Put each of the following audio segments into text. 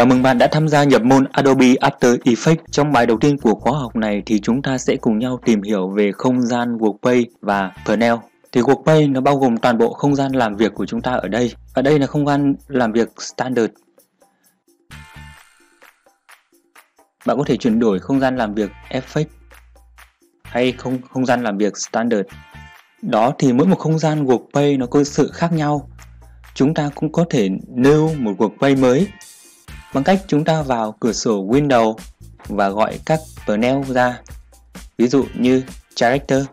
Chào mừng bạn đã tham gia nhập môn Adobe After Effects. Trong bài đầu tiên của khóa học này thì chúng ta sẽ cùng nhau tìm hiểu về không gian Workplace và Panel. Thì Workplace nó bao gồm toàn bộ không gian làm việc của chúng ta ở đây. Ở đây là không gian làm việc standard. Bạn có thể chuyển đổi không gian làm việc Effect hay không không gian làm việc standard. Đó, thì mỗi một không gian Workplace nó có sự khác nhau. Chúng ta cũng có thể nêu một Workplace mới bằng cách chúng ta vào cửa sổ Windows và gọi các panel ra, ví dụ như Character.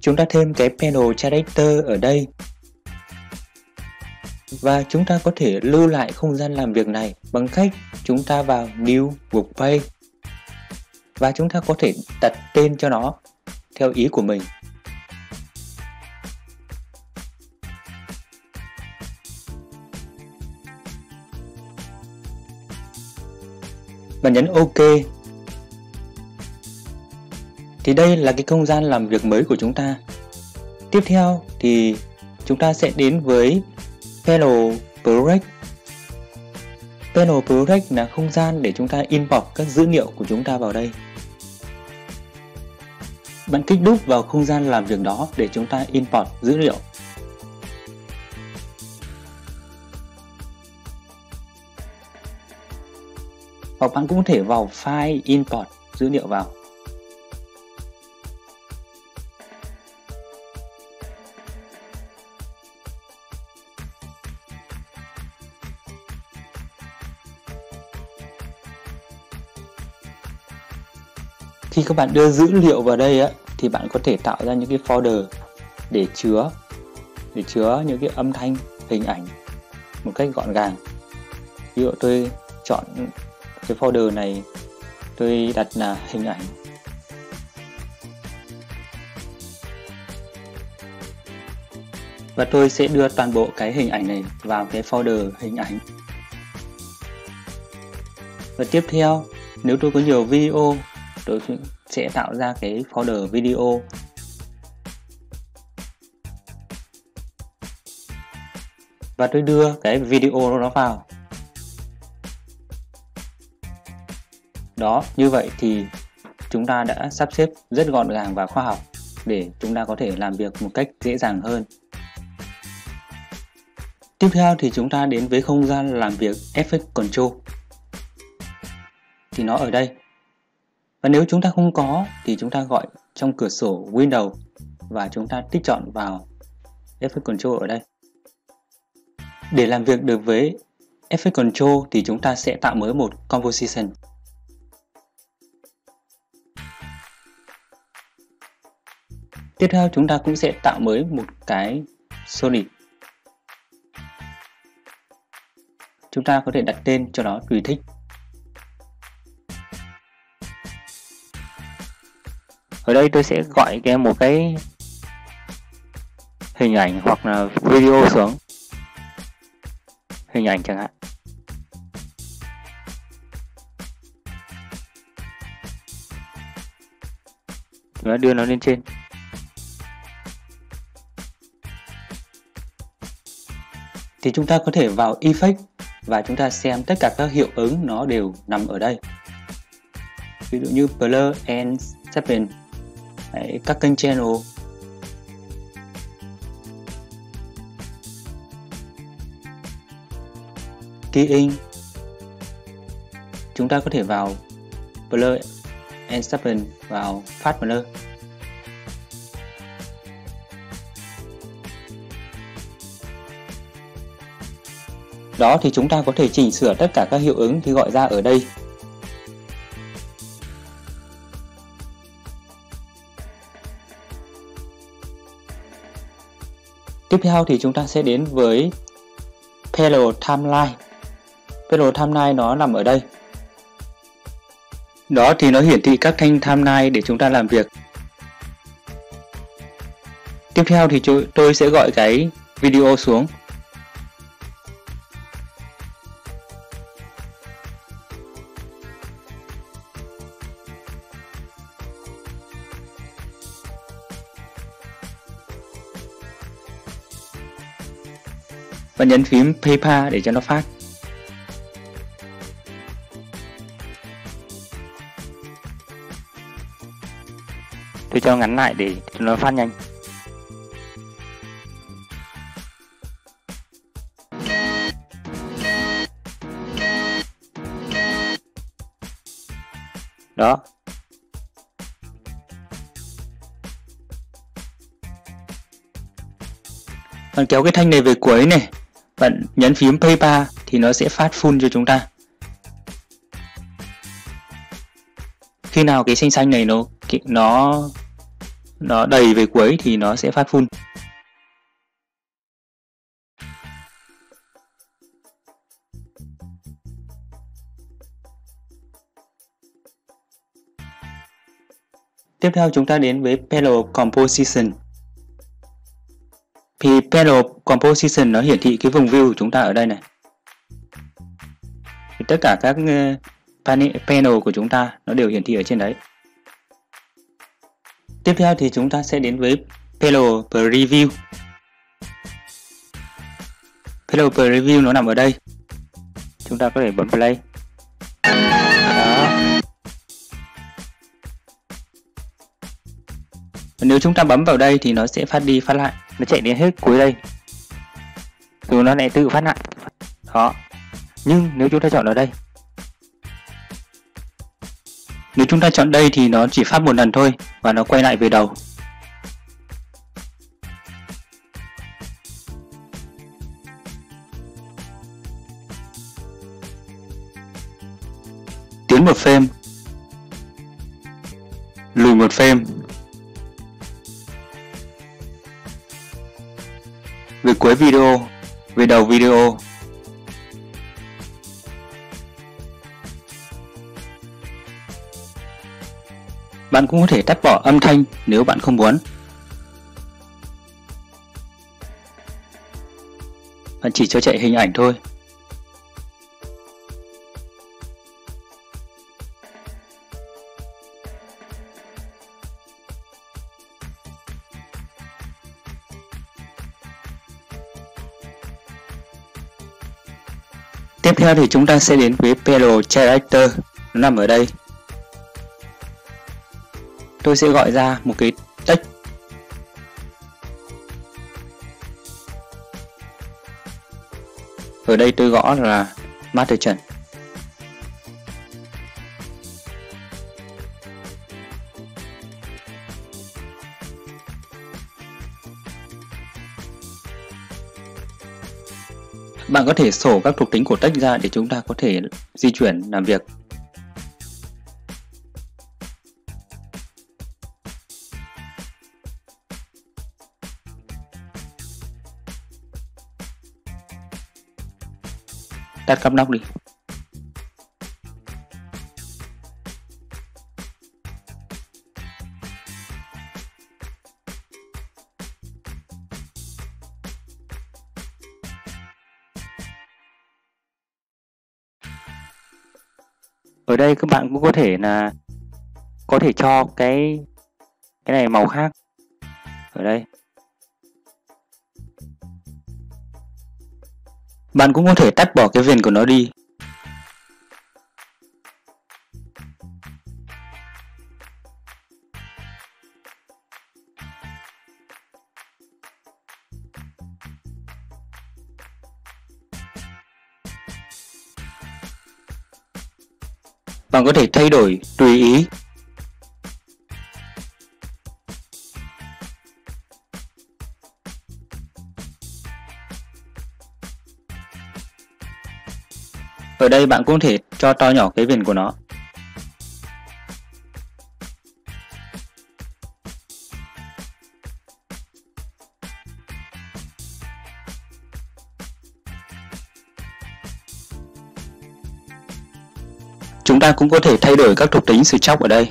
Chúng ta thêm cái panel Character ở đây và chúng ta có thể lưu lại không gian làm việc này bằng cách chúng ta vào New Workplace và chúng ta có thể đặt tên cho nó theo ý của mình. Và nhấn OK. Thì đây là cái không gian làm việc mới của chúng ta. Tiếp theo thì chúng ta sẽ đến với Panel Project. Panel Project là không gian để chúng ta import các dữ liệu của chúng ta vào đây. Bạn kích đúp vào không gian làm việc đó để chúng ta import dữ liệu hoặc bạn cũng có thể vào file import dữ liệu vào. Khi các bạn đưa dữ liệu vào đây á, thì bạn có thể tạo ra những cái folder để chứa để chứa những cái âm thanh hình ảnh một cách gọn gàng. Ví dụ tôi chọn cái folder này tôi đặt là hình ảnh. Và tôi sẽ đưa toàn bộ cái hình ảnh này vào cái folder hình ảnh. Và tiếp theo, nếu tôi có nhiều video, tôi sẽ tạo ra cái folder video. Và tôi đưa cái video nó vào. Đó, như vậy thì chúng ta đã sắp xếp rất gọn gàng và khoa học để chúng ta có thể làm việc một cách dễ dàng hơn. Tiếp theo thì chúng ta đến với không gian làm việc Effect Control. Thì nó ở đây. Và nếu chúng ta không có thì chúng ta gọi trong cửa sổ Windows và chúng ta tích chọn vào Effect Control ở đây. Để làm việc được với Effect Control thì chúng ta sẽ tạo mới một Composition. Tiếp theo chúng ta cũng sẽ tạo mới một cái Solid. Chúng ta có thể đặt tên cho nó tùy thích. Ở đây tôi sẽ gọi cái một cái hình ảnh hoặc là video xuống. Hình ảnh chẳng hạn. Chúng ta đưa nó lên trên. Thì chúng ta có thể vào Effect và chúng ta xem tất cả các hiệu ứng nó đều nằm ở đây. Ví dụ như Blur and Sharpen, Đấy, các kênh channel, keying. Chúng ta có thể vào Blur and Sharpen vào Fast Blur. Đó, thì chúng ta có thể chỉnh sửa tất cả các hiệu ứng khi gọi ra ở đây. Tiếp theo thì chúng ta sẽ đến với Parallel Timeline. Parallel Timeline nó nằm ở đây. Đó, thì nó hiển thị các thanh timeline để chúng ta làm việc. Tiếp theo thì tôi sẽ gọi cái video xuống và nhấn phím PayPal để cho nó phát. Tôi cho ngắn lại để cho nó phát nhanh. Đó. Bạn kéo cái thanh này về cuối này, bạn nhấn phím Paypal thì nó sẽ phát full cho chúng ta. Khi nào cái xanh xanh này nó nó nó đầy về cuối thì nó sẽ phát full. Tiếp theo chúng ta đến với Pedal Composition. Thì Panel Composition nó hiển thị cái vùng view của chúng ta ở đây này. Thì tất cả các ờ, panel của chúng ta nó đều hiển thị ở trên đấy. Tiếp theo thì chúng ta sẽ đến với Panel Preview. Panel Preview nó nằm ở đây. Chúng ta có thể bấm play. Nếu chúng ta bấm vào đây thì nó sẽ phát đi phát lại. Nó chạy đến hết cuối đây. Rồi nó lại tự phát lại. Đó. Nhưng nếu chúng ta chọn ở đây. Nếu chúng ta chọn đây thì nó chỉ phát một lần thôi và nó quay lại về đầu. Tiến một frame lùi một frame cuối video, về đầu video. Bạn cũng có thể tắt bỏ âm thanh nếu bạn không muốn. Bạn chỉ cho chạy hình ảnh thôi. Tiếp theo thì chúng ta sẽ đến với Pedal Character, nó nằm ở đây. Tôi sẽ gọi ra một cái text. Ở đây tôi gõ là Master Trần. Bạn có thể sổ các thuộc tính của text ra để chúng ta có thể di chuyển, làm việc. Tắt cắp nóc đi. Ở đây các bạn cũng có thể là có thể cho cái cái này màu khác. Ở đây. Bạn cũng có thể tắt bỏ cái viền của nó đi. Bạn có thể thay đổi tùy ý. Ở đây bạn cũng thể cho to nhỏ cái viền của nó. Chúng ta cũng có thể thay đổi các thuộc tính sự chóc ở đây.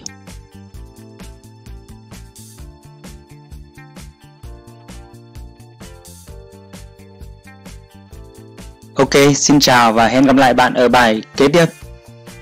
Ok, xin chào và hẹn gặp lại bạn ở bài kế tiếp.